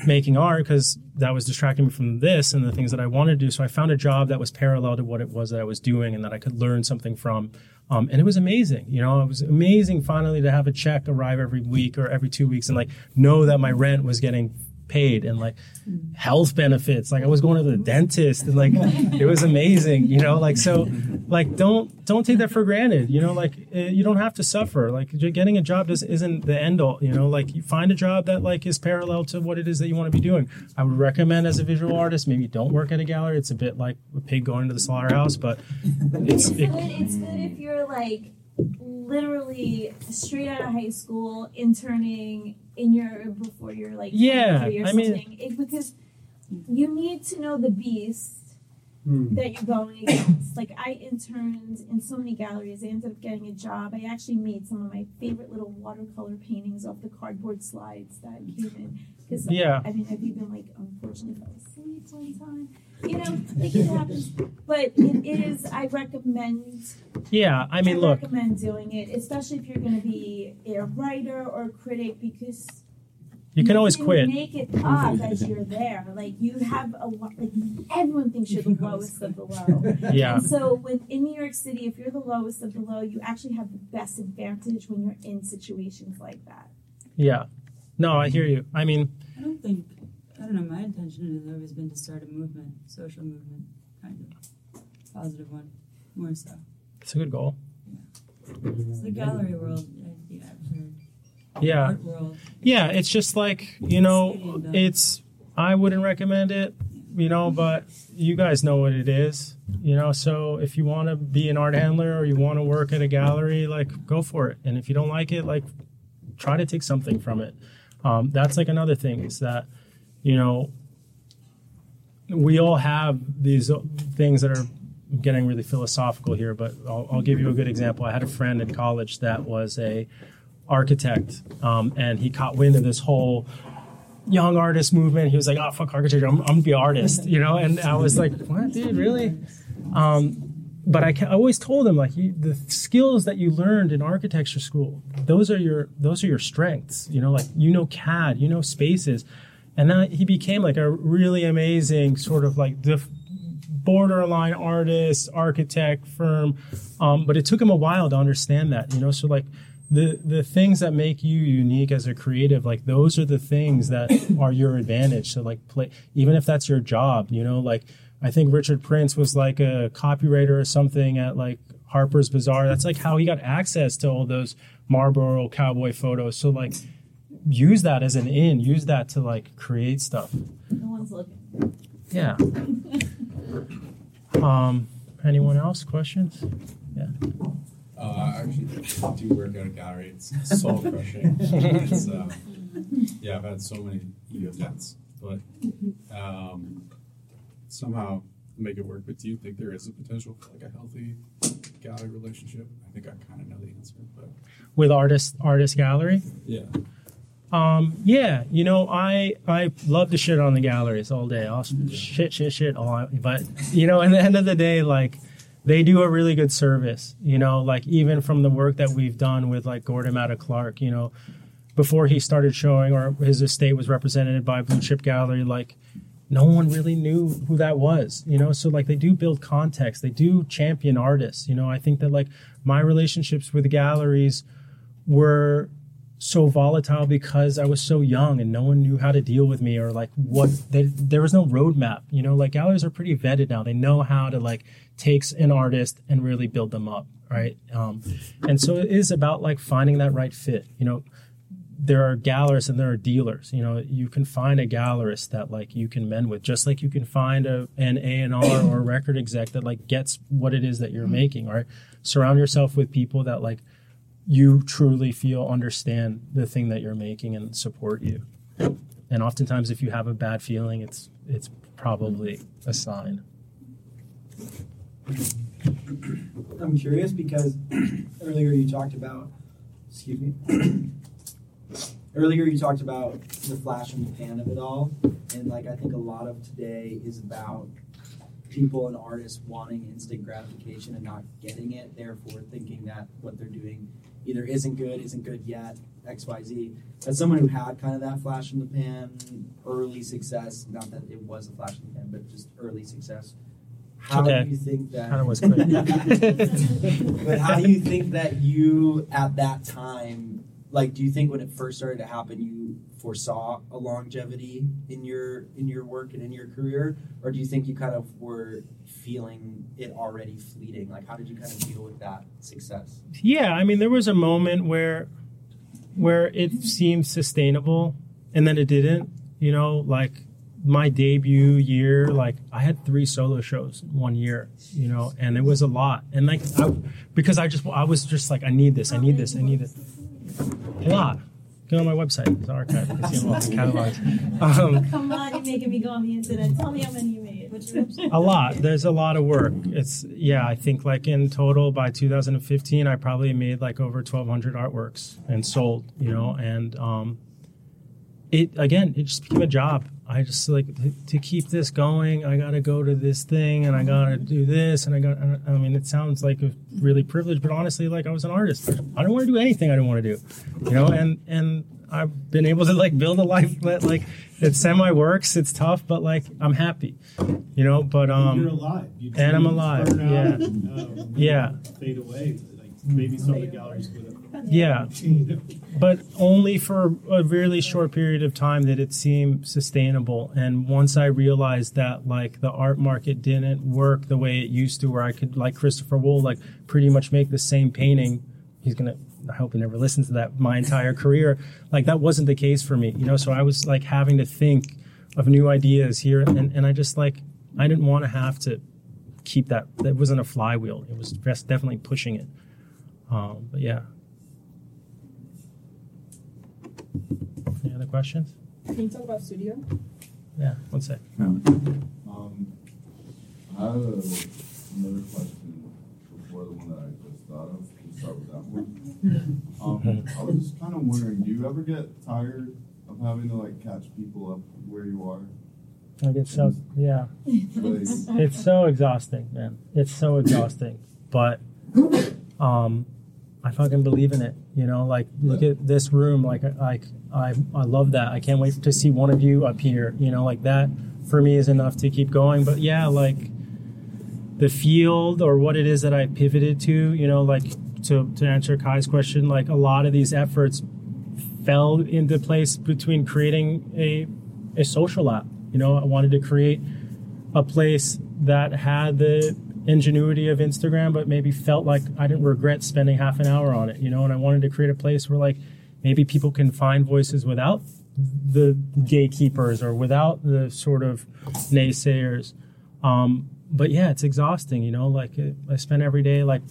making art because that was distracting me from this and the things that I wanted to do. So I found a job that was parallel to what it was that I was doing and that I could learn something from. Um, and it was amazing. You know, it was amazing finally to have a check arrive every week or every two weeks and like know that my rent was getting paid and like health benefits. Like I was going to the dentist and like it was amazing, you know, like so like don't don't take that for granted, you know, like eh, you don't have to suffer. Like getting a job just isn't the end all, you know, like you find a job that like is parallel to what it is that you want to be doing. I would recommend as a visual artist, maybe don't work at a gallery. It's a bit like a pig going to the slaughterhouse, but it's It's it, good. It's good if you're like literally straight out of high school, interning in your before you're like Yeah, 23 or I mean- It, because you need to know the beast Hmm. that you're going against. Like I interned in so many galleries. I ended up getting a job. I actually made some of my favorite little watercolor paintings off the cardboard slides that came in. Because Yeah. I mean, I've even like unfortunately fell asleep one time. You know, like it happens. But it is. I recommend. yeah, I mean, look, I recommend doing it, especially if you're going to be a writer or a critic, because you can always can quit. Make it up as you're there. Like you have a like everyone thinks you're the lowest of the low. Yeah. And so when in New York City, if you're the lowest of the low, you actually have the best advantage when you're in situations like that. Yeah. No, I hear you. I mean, I don't think, I don't know, my intention has always been to start a movement, social movement, kind of. Positive one, more so. it's a good goal. Yeah. It's the gallery world. I, yeah, I've heard. Yeah. Yeah, it's just like, you know, it's I wouldn't recommend it, you know, but you guys know what it is. You know, so if you want to be an art handler or you want to work at a gallery, like go for it. And if you don't like it, like try to take something from it. Um, that's like another thing is that, you know, we all have these things that are getting really philosophical here, but I'll, I'll give you a good example. I had a friend in college that was a architect, um, and he caught wind of this whole young artist movement. He was like, "Oh, fuck architecture! I'm, I'm gonna be an artist," you know. And I was like, "What, dude? Really?" Um, but I, I always told him like you, the skills that you learned in architecture school, those are your those are your strengths. You know, like you know CAD, you know spaces, and then he became like a really amazing sort of like the borderline artist, architect firm. Um, but it took him a while to understand that, you know. So like the the things that make you unique as a creative, like those are the things that are your advantage. So like play, even if that's your job, you know, like I think Richard Prince was like a copywriter or something at like Harper's Bazaar. That's like how he got access to all those Marlboro cowboy photos. So like use that as an in, use that to like create stuff. No one's looking. Yeah. um, anyone else? Questions? Uh, I actually do work at a gallery. It's soul crushing. it's, um, yeah, I've had so many ego deaths, but um, somehow make it work. But do you think there is a potential for like a healthy gallery relationship? I think I kind of know the answer, but With artist artist gallery? yeah, Um, yeah, you know, I I love to shit on the galleries all day. I'll shit, shit, shit. All, but you know, at the end of the day, like they do a really good service. You know, like even from the work that we've done with like Gordon Matta Clark, you know, before he started showing or his estate was represented by Blue Chip Gallery, like no one really knew who that was. You know, so like they do build context. They do champion artists. You know, I think that like my relationships with galleries were so volatile because I was so young and no one knew how to deal with me or like what they, there was no roadmap. You know, like galleries are pretty vetted now. They know how to like takes an artist and really build them up, right? Um, and so it is about like finding that right fit. You know, there are gallerists and there are dealers. You know, you can find a gallerist that like you can mend with, just like you can find a an A and R or a record exec that like gets what it is that you're making. Right? Surround yourself with people that like you truly feel understand the thing that you're making and support you. And oftentimes, if you have a bad feeling, it's it's probably a sign. I'm curious because earlier you talked about, excuse me. earlier you talked about the flash in the pan of it all, and like I think a lot of today is about people and artists wanting instant gratification and not getting it, therefore thinking that what they're doing either isn't good, isn't good yet, X, Y, Z. As someone who had kind of that flash in the pan, early success, not that it was a flash in the pan, but just early success. How Okay. do you think that? Kinda was quick. but how do you think that you at that time like do you think when it first started to happen you foresaw a longevity in your in your work and in your career or do you think you kind of were feeling it already fleeting like how did you kind of deal with that success Yeah, I mean, there was a moment where where it seemed sustainable, and then it didn't. You know, like my debut year, like I had three solo shows in one year. You know, and it was a lot. And like, I, because I just I was just like, I need this, I need this, I need this. A lot. Go on my website, it's archive. You can see all the catalogs. Um, Come on, you're making me go on the internet. Tell me how many you a lot. There's a lot of work. It's yeah. I think like in total by 2015, I probably made like over 1,200 artworks and sold. You know, and um, it again, it just became a job. I just like to, to keep this going. I gotta go to this thing, and I gotta do this, and I got. I mean, it sounds like a really privileged, but honestly, like I was an artist. I don't want to do anything I don't want to do, you know. And and I've been able to like build a life that like it semi works. It's tough, but like I'm happy, you know. But you're um, alive. You and I'm alive, out yeah. and, um, yeah, fade away. Like maybe some of the galleries would have. yeah. But only for a really short period of time that it seemed sustainable. And once I realized that like the art market didn't work the way it used to, where I could like Christopher Wool like pretty much make the same painting he's gonna. I hope he never listens to that. My entire career, like that wasn't the case for me, you know. So I was like having to think of new ideas here, and and I just like I didn't want to have to keep that. That wasn't a flywheel. It was just definitely pushing it. Um, but yeah. Any other questions? Can you talk about studio? Yeah, one sec. Um, I have a, another question before the one that I just thought of. Start with that one. Um, I was just kind of wondering, do you ever get tired of having to like catch people up where you are? I get so yeah. It's so exhausting, man. It's so exhausting. But um I fucking believe in it. You know, like look at this room. Like like I I love that. I can't wait to see one of you up here. You know, like that for me is enough to keep going. But yeah, like the field or what it is that I pivoted to, you know, like to to answer Kai's question, like a lot of these efforts fell into place between creating a a social app. You know, I wanted to create a place that had the ingenuity of Instagram, but maybe felt like I didn't regret spending half an hour on it, you know, and I wanted to create a place where like maybe people can find voices without the gatekeepers or without the sort of naysayers. Um, but yeah, it's exhausting, you know, like it, I spend every day like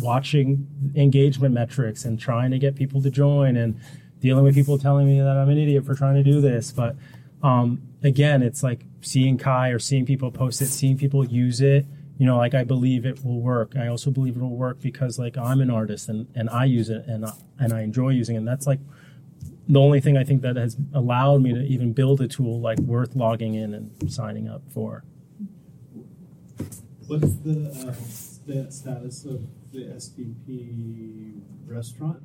watching engagement metrics and trying to get people to join and dealing with people telling me that I'm an idiot for trying to do this. But um, again, it's like seeing Kai or seeing people post it, seeing people use it. You know, like I believe it will work. I also believe it will work because like I'm an artist and, and I use it and I, and I enjoy using it. And that's like the only thing I think that has allowed me to even build a tool like worth logging in and signing up for. What's the, uh, the status of the STP restaurant?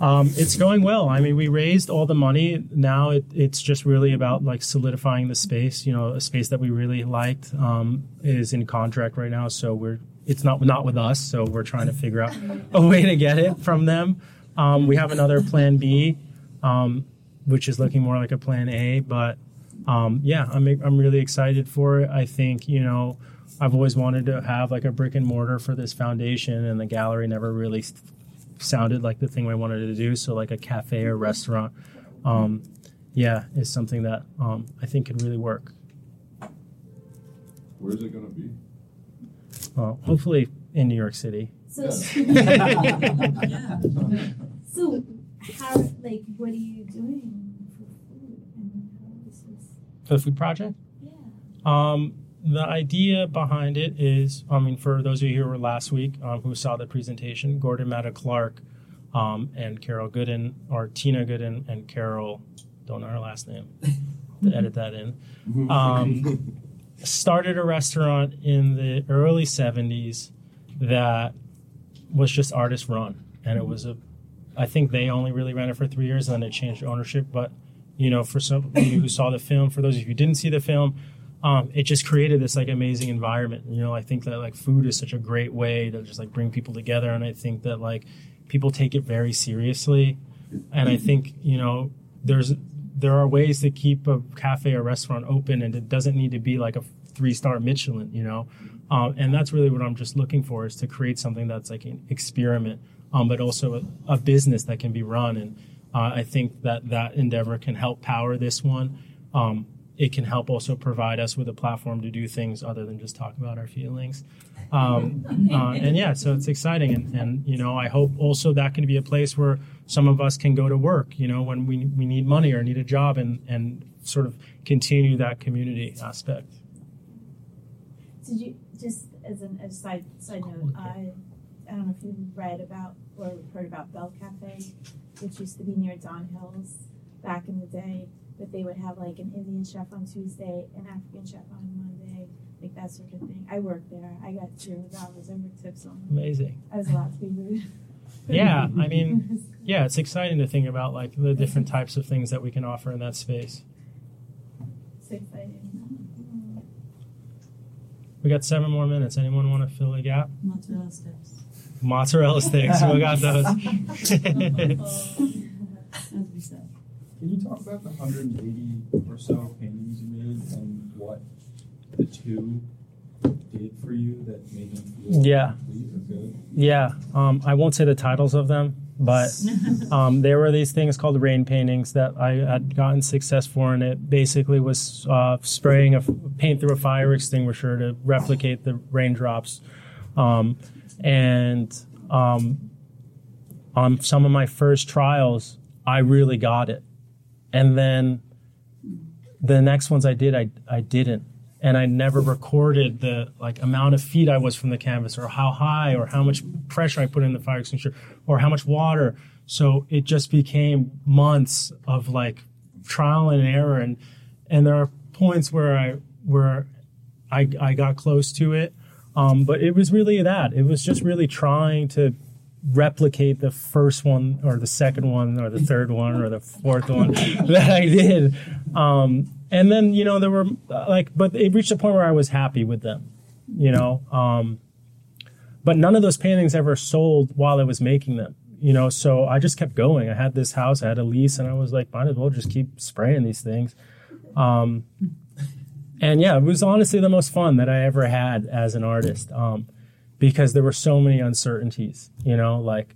Um, it's going well. I mean, we raised all the money. Now it, it's just really about like solidifying the space. You know, a space that we really liked um, is in contract right now, so we're it's not not with us. So we're trying to figure out a way to get it from them. Um, we have another plan B, um, which is looking more like a plan A. But um, yeah, I'm I'm really excited for it. I think you know. I've always wanted to have like a brick and mortar for this foundation, and the gallery never really sounded like the thing we wanted to do. So like a cafe or restaurant, um, yeah, is something that um, I think could really work. where's it gonna be? Well, hopefully in New York City. So, Yeah. so how, like, what are you doing for food? And how is this? For the food project, Yeah. um, the idea behind it is, I mean, for those of you who were last week um, who saw the presentation, Gordon Matta Clark um, and Carol Goodden, or Tina Gooden and Carol, don't know her last name, to edit that in. um, started a restaurant in the early 70s that was just artist run. And it was a i think they only really ran it for three years and then they changed ownership. But you know for some of you who saw the film for those of you who didn't see the film um, it just created this like amazing environment. You know i think that like food is such a great way to just like bring people together and i think that like people take it very seriously. And i think you know there's there are ways to keep a cafe or restaurant open and it doesn't need to be like a three star michelin you know? Um, and that's really what i'm just looking for is to create something that's like an experiment um, but also a, a business that can be run. And uh, i think that that endeavor can help power this one. Um, it can help also provide us with a platform to do things other than just talk about our feelings um, uh, and yeah so it's exciting and, and you know i hope also that can be a place where some of us can go to work you know when we, we need money or need a job and, and sort of continue that community aspect Did you just as an, a side side note? I I don't know if you've read about or heard about Bell Cafe, which used to be near Don Hills back in the day. But they would have like an Indian chef on Tuesday, an African chef on Monday, like that sort of thing. I worked there. I got zero dollars. I worked tips on. amazing I was allowed to be rude. Yeah, I mean, yeah it's exciting to think about like the different types of things that we can offer in that space it's exciting. we got seven more minutes anyone want to fill the gap Mozzarella sticks. mozzarella sticks we got those As we said. Can you talk about the 180 or so paintings you made and what the two did for you that made them feel Yeah. good? Yeah, um, I won't say the titles of them, but um, there were these things called rain paintings that I had gotten success for, and it basically was uh, spraying a f- paint through a fire extinguisher to replicate the raindrops. Um, and um, on some of my first trials, I really got it, and then the next ones I did, I I didn't and I never recorded the like amount of feet I was from the canvas or how high or how much pressure I put in the fire extinguisher or how much water. So it just became months of like trial and error and and there are points where I where I I got close to it. Um, but it was really that. It was just really trying to replicate the first one or the second one or the third one or the fourth one that I did. Um, and then you know there were like, but it reached a point where I was happy with them, you know. Um, but none of those paintings ever sold while I was making them, you know. So I just kept going. I had this house, I had a lease, and I was like, might as well just keep spraying these things. Um, and yeah, it was honestly the most fun that I ever had as an artist. Um, because there were so many uncertainties, you know, like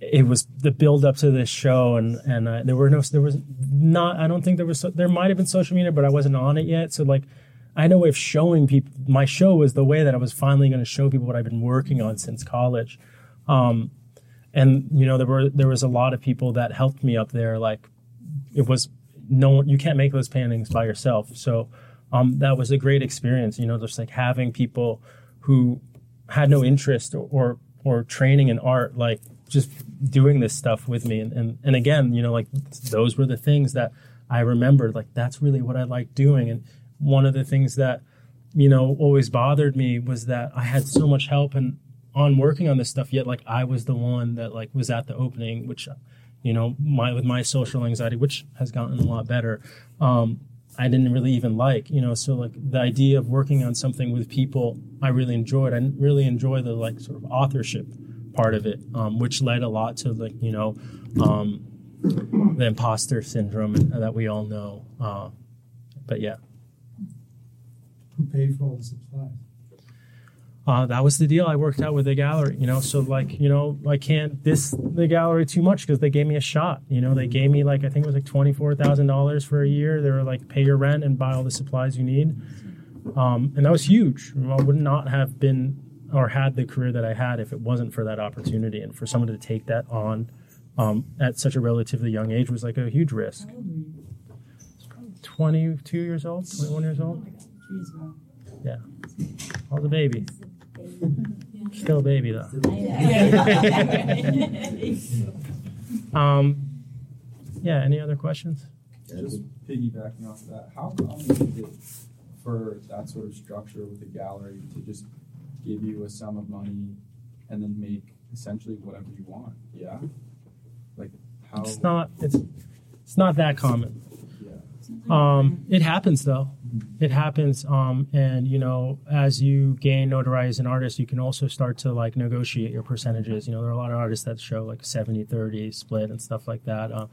it was the build up to this show and and uh, there were no there was not I don't think there was so, there might have been social media but I wasn't on it yet. So like I had no way of showing people my show was the way that I was finally going to show people what I've been working on since college. Um, and you know there were there was a lot of people that helped me up there like it was no one you can't make those paintings by yourself. So um, that was a great experience you know just like having people who had no interest or, or or training in art like just doing this stuff with me. And, and and again you know like those were the things that i remembered like that's really what i like doing. And one of the things that you know always bothered me was that i had so much help and on working on this stuff yet like i was the one that like was at the opening which you know my with my social anxiety which has gotten a lot better. Um I didn't really even like, you know, so like the idea of working on something with people I really enjoyed. I really enjoy the like sort of authorship part of it, um, which led a lot to like, you know, um, the imposter syndrome that we all know. Uh, but yeah, Who paid for all the supplies? Uh, that was the deal I worked out with the gallery, you know, so like, you know, I can't diss the gallery too much because they gave me a shot, you know, they gave me like, I think it was like $24,000 for a year. They were like, pay your rent and buy all the supplies you need. Um, and that was huge. I would not have been or had the career that I had if it wasn't for that opportunity. And for someone to take that on um, at such a relatively young age was like a huge risk. How old were you? 22 years old, 21 years old. Yeah, wow. I was a baby. Still a baby though. Um, yeah, any other questions? Just piggybacking off of that, how common is it for that sort of structure with a gallery to just give you a sum of money and then make essentially whatever you want? Yeah. Like how? It's not it's it's not that common. Yeah. Um, it happens though. It happens. Um, and you know, as you gain notoriety as an artist, you can also start to like negotiate your percentages. You know, there are a lot of artists that show like 70 30 split and stuff like that. Uh,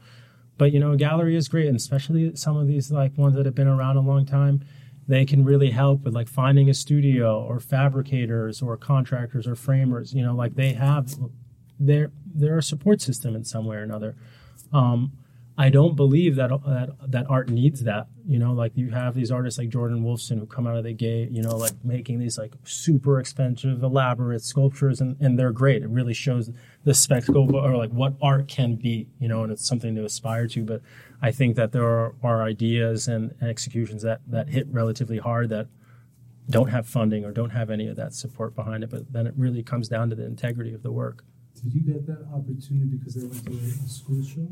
but you know, a gallery is great, and especially some of these like ones that have been around a long time. They can really help with like finding a studio or fabricators or contractors or framers. You know, like they have they're a support system in some way or another. Um, I don't believe that, that that art needs that. You know, like you have these artists like Jordan Wolfson who come out of the gate, you know, like making these like super expensive, elaborate sculptures, and, and they're great. It really shows the spectacle or like what art can be, you know, and it's something to aspire to. But I think that there are, are ideas and, and executions that that hit relatively hard that don't have funding or don't have any of that support behind it. But then it really comes down to the integrity of the work. Did you get that opportunity because they went to a school show?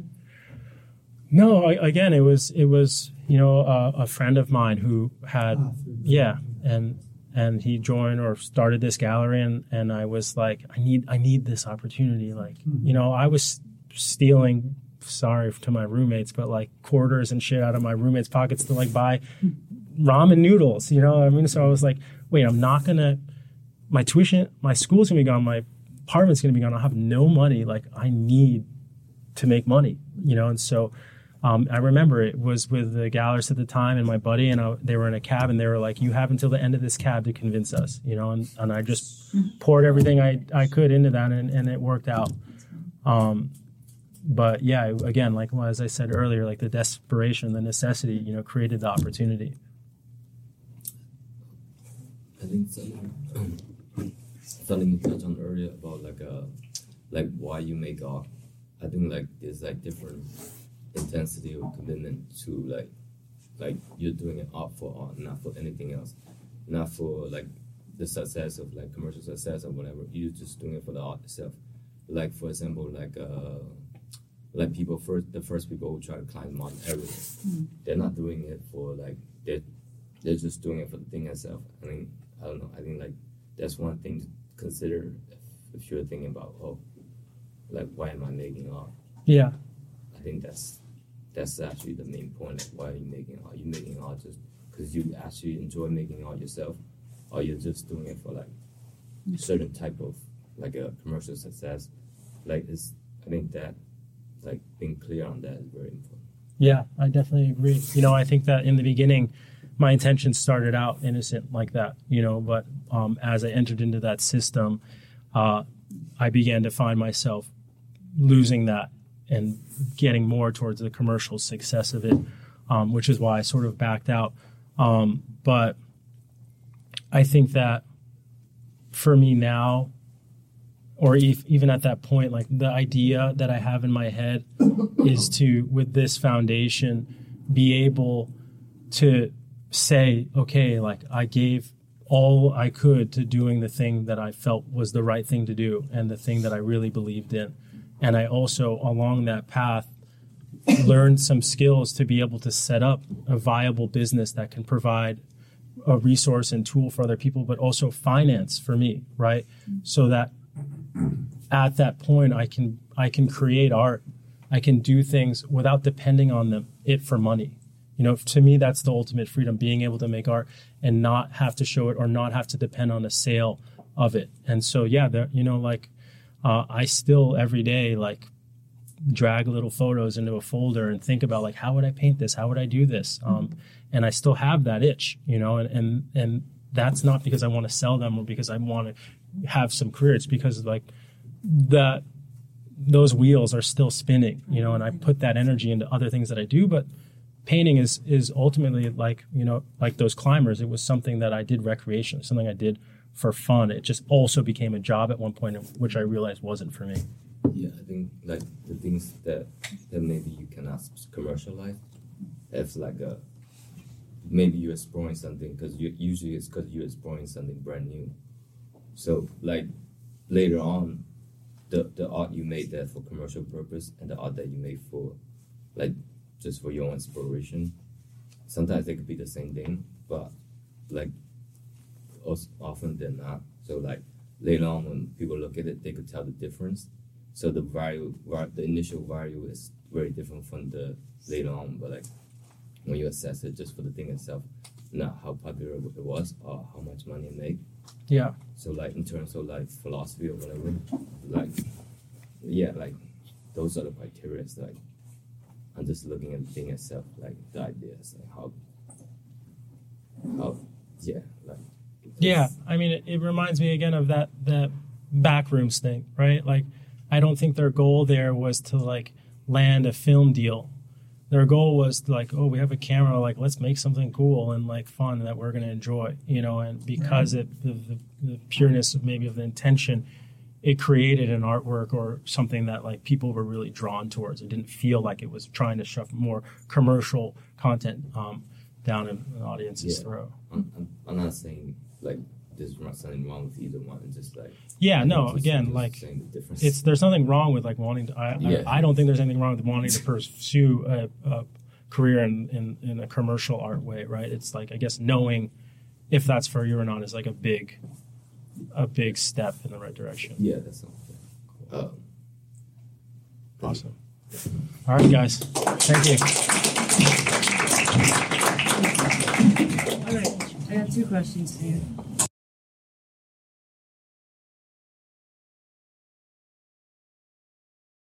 No, I, again, it was it was you know a, a friend of mine who had Ah, yeah, and and he joined or started this gallery, and and I was like, I need I need this opportunity. Like you know, I was stealing. Sorry to my roommates, but like quarters and shit out of my roommates' pockets to like buy ramen noodles. You know what I mean? So I was like, wait, I'm not gonna. My tuition, my school's gonna be gone. My apartment's gonna be gone. I'll have no money. Like I need to make money. You know, and so um, I remember it was with the gallerist at the time and my buddy, and I, they were in a cab, and they were like, "You have until the end of this cab to convince us," you know, and, and I just poured everything I, I could into that, and, and it worked out. Um, but yeah, again, like well, as I said earlier, like the desperation, the necessity, you know, created the opportunity. I think something something you touched on earlier about like uh like why you make art. I think like there's like different intensity or commitment to like like you're doing it art for art, not for anything else, not for like the success of like commercial success or whatever. You're just doing it for the art itself. Like for example, like uh like people first the first people who try to climb Mount Everest, they're not doing it for like they're they're just doing it for the thing itself. I mean, I don't know. I think like that's one thing to consider if, if you're thinking about oh, like why am I making art? Yeah, I think that's that's actually the main point. Like, why are you making art? You making art just because you actually enjoy making art yourself, or you're just doing it for like certain type of like a commercial success. Like it's, I think that like being clear on that is very important. Yeah, I definitely agree. You know, I think that in the beginning, my intentions started out innocent like that, you know, but um, as I entered into that system, uh, I began to find myself losing that and getting more towards the commercial success of it, um, which is why I sort of backed out. Um, but I think that for me now, or if, even at that point, like the idea that I have in my head is to, with this foundation, be able to say, okay, like I gave all I could to doing the thing that I felt was the right thing to do and the thing that I really believed in. And I also, along that path, learned some skills to be able to set up a viable business that can provide a resource and tool for other people, but also finance for me, right? So that at that point I can I can create art. I can do things without depending on them it for money. You know, to me that's the ultimate freedom, being able to make art and not have to show it or not have to depend on a sale of it. And so yeah, there you know, like uh, I still every day like drag little photos into a folder and think about like how would I paint this? How would I do this? Um, and I still have that itch, you know, and and and that's not because I want to sell them or because I want to have some career. It's because like that those wheels are still spinning, you know, and I put that energy into other things that I do, but painting is is ultimately like, you know, like those climbers, it was something that I did recreation, something I did for fun. It just also became a job at one point which I realized wasn't for me. Yeah, I think like the things that that maybe you cannot commercialize, if like a maybe you're exploring something because usually it's because you're exploring something brand new. So like later on, the the art you made there for commercial purpose and the art that you made for like just for your own inspiration, sometimes they could be the same thing, but like os- often they're not. So like later on when people look at it, they could tell the difference. So the value, the initial value is very different from the later on, but like when you assess it just for the thing itself, not how popular it was or how much money it made. Yeah. So like in terms of like philosophy or whatever, like yeah, like those are the criteria. Like I'm just looking at the thing itself, like the ideas, like how how yeah, Yeah, I mean, it, it reminds me again of that that backrooms thing, right? Like, I don't think their goal there was to like land a film deal. Their goal was to, like, oh, we have a camera, like let's make something cool and like fun that we're gonna enjoy, you know. And because it the, the, the pureness of maybe of the intention, it created an artwork or something that like people were really drawn towards. It didn't feel like it was trying to shove more commercial content um, down an audience's Yeah. throat. I'm, I'm, I'm not saying like there's not something wrong with either one. It's just like Yeah, no, just- again, just like the it's there's nothing wrong with like wanting to. I, Yeah. I, I don't think there's anything wrong with wanting to pursue a, a career in, in in a commercial art way, right? It's like I guess knowing if that's for you or not is like a big a big step in the right direction. yeah, that's something. Um, Awesome. All right, guys. Thank you. Have two questions for you.